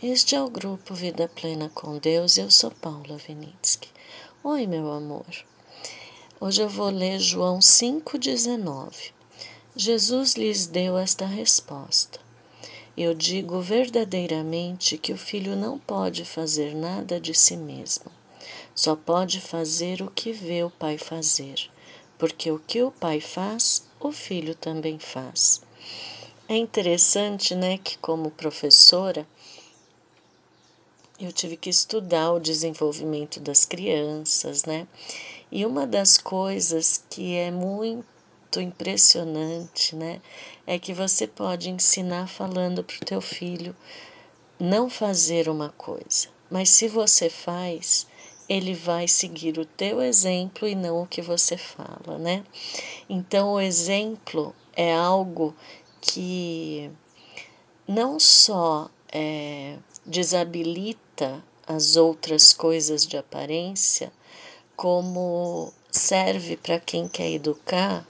Este é o grupo Vida Plena com Deus eu sou Paula Vinitsky. Oi, meu amor. Hoje eu vou ler João 5,19. Jesus lhes deu esta resposta. Eu digo verdadeiramente que o filho não pode fazer nada de si mesmo. Só pode fazer o que vê o pai fazer, porque o que o pai faz, o filho também faz. É interessante, né, que como professora, eu tive que estudar o desenvolvimento das crianças, né? E uma das coisas que é muito impressionante, né, é que você pode ensinar falando para o teu filho não fazer uma coisa, mas se você faz, ele vai seguir o teu exemplo e não o que você fala, né? Então, o exemplo é algo que não só é, desabilita as outras coisas de aparência, como serve para quem quer educar,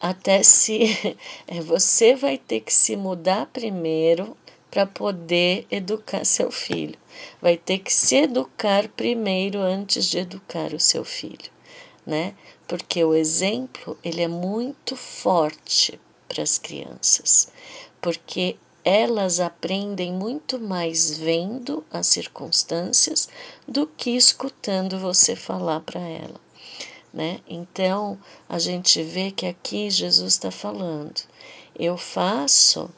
até se você vai ter que se mudar primeiro para poder educar seu filho. Vai ter que se educar primeiro antes de educar o seu filho, né? Porque o exemplo, ele é muito forte para as crianças, porque elas aprendem muito mais vendo as circunstâncias do que escutando você falar para ela. Né? Então a gente vê que aqui Jesus está falando: eu faço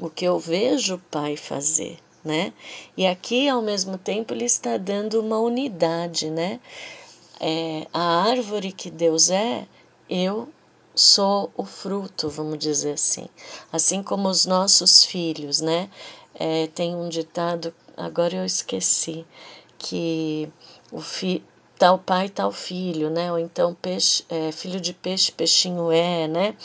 o que eu vejo o Pai fazer. Né? E aqui, ao mesmo tempo, ele está dando uma unidade, né? É, a árvore que Deus é, eu sou o fruto, vamos dizer assim. Assim como os nossos filhos, né? É, tem um ditado, agora eu esqueci, que o fi, tal pai, tal filho, né? Ou então peixe, é, filho de peixe, peixinho é, né?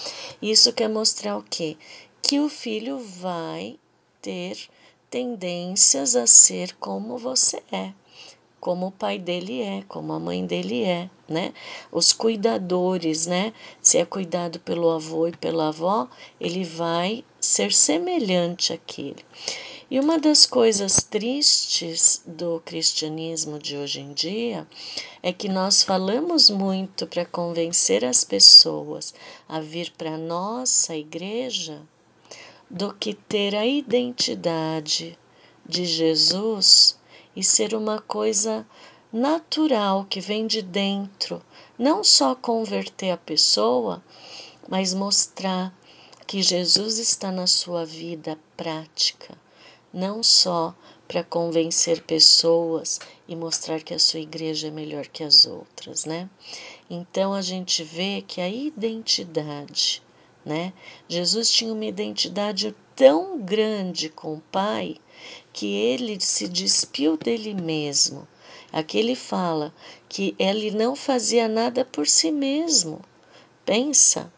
Isso quer mostrar o quê? Que o filho vai ter tendências a ser como você é como o pai dele é, como a mãe dele é, né? Os cuidadores, né? Se é cuidado pelo avô e pela avó, ele vai ser semelhante àquele. E uma das coisas tristes do cristianismo de hoje em dia é que nós falamos muito para convencer as pessoas a vir para nossa igreja do que ter a identidade de Jesus e ser uma coisa natural que vem de dentro, não só converter a pessoa, mas mostrar que Jesus está na sua vida prática, não só para convencer pessoas e mostrar que a sua igreja é melhor que as outras, né? Então a gente vê que a identidade, né? Jesus tinha uma identidade tão grande com o Pai que ele se despiu dele mesmo. Aqui ele fala que ele não fazia nada por si mesmo. Pensa.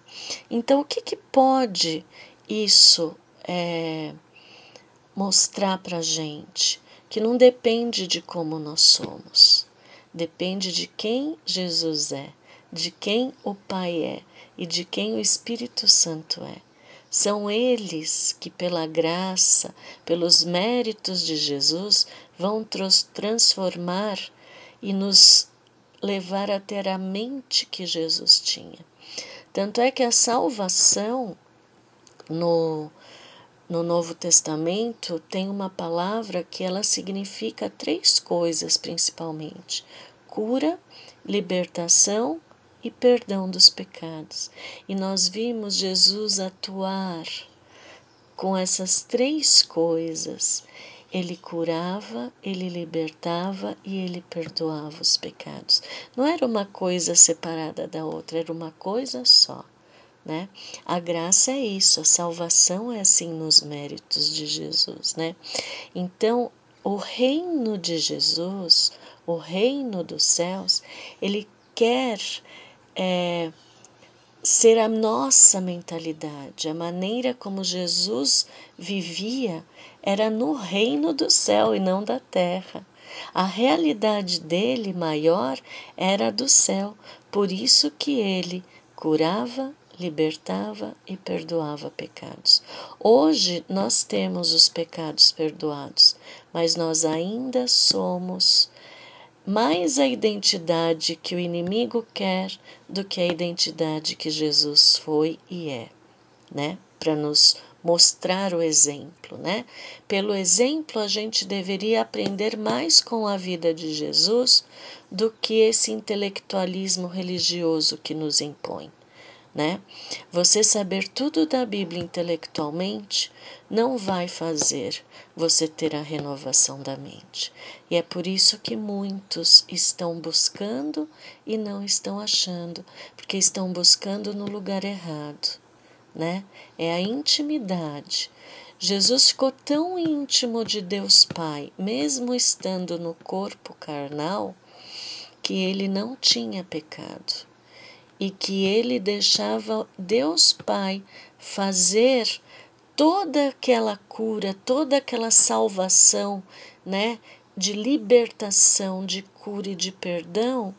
Então, o que, que pode isso é, mostrar para gente? Que não depende de como nós somos, depende de quem Jesus é, de quem o Pai é e de quem o Espírito Santo é. São eles que, pela graça, pelos méritos de Jesus, vão transformar e nos levar a ter a mente que Jesus tinha. Tanto é que a salvação no, no Novo Testamento tem uma palavra que ela significa três coisas principalmente: cura, libertação e perdão dos pecados. E nós vimos Jesus atuar com essas três coisas. Ele curava, ele libertava e ele perdoava os pecados. Não era uma coisa separada da outra, era uma coisa só. Né? A graça é isso, a salvação é assim nos méritos de Jesus, né? Então, o reino de Jesus, o reino dos céus, ele quer é, ser a nossa mentalidade, a maneira como Jesus vivia era no reino do céu e não da terra. A realidade dele maior era do céu, por isso que ele curava, libertava e perdoava pecados. Hoje nós temos os pecados perdoados, mas nós ainda somos mais a identidade que o inimigo quer do que a identidade que Jesus foi e é, né? Para nos mostrar o exemplo, né? Pelo exemplo, a gente deveria aprender mais com a vida de Jesus do que esse intelectualismo religioso que nos impõe, né? Você saber tudo da Bíblia intelectualmente não vai fazer você ter a renovação da mente. E é por isso que muitos estão buscando e não estão achando, porque estão buscando no lugar errado né? É a intimidade. Jesus ficou tão íntimo de Deus Pai, mesmo estando no corpo carnal, que ele não tinha pecado e que ele deixava Deus Pai fazer toda aquela cura, toda aquela salvação, né, de libertação, de cura e de perdão.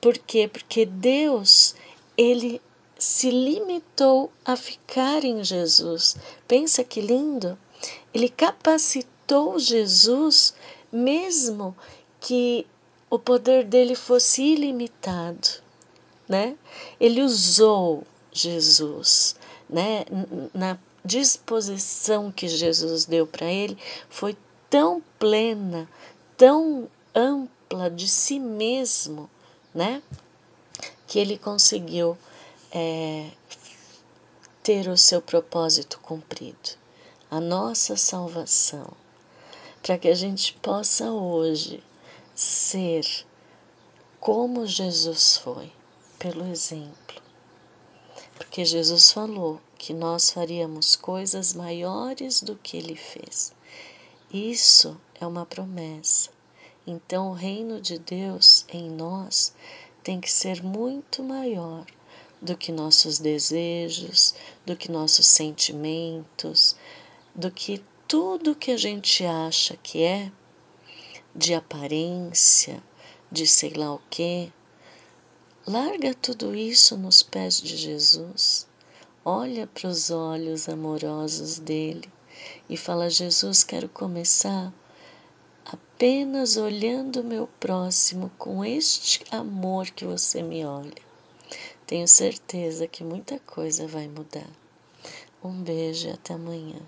Por quê? Porque Deus, ele se limitou a ficar em Jesus. Pensa que lindo! Ele capacitou Jesus, mesmo que o poder dele fosse ilimitado, né? Ele usou Jesus, né? Na disposição que Jesus deu para ele foi tão plena, tão ampla de si mesmo, né? Que ele conseguiu é, ter o seu propósito cumprido, a nossa salvação, para que a gente possa hoje ser como Jesus foi, pelo exemplo. Porque Jesus falou que nós faríamos coisas maiores do que ele fez. Isso é uma promessa. Então, o reino de Deus em nós tem que ser muito maior do que nossos desejos, do que nossos sentimentos, do que tudo que a gente acha que é de aparência, de sei lá o quê. Larga tudo isso nos pés de Jesus. Olha para os olhos amorosos dele e fala: Jesus, quero começar apenas olhando o meu próximo com este amor que você me olha. Tenho certeza que muita coisa vai mudar. Um beijo e até amanhã.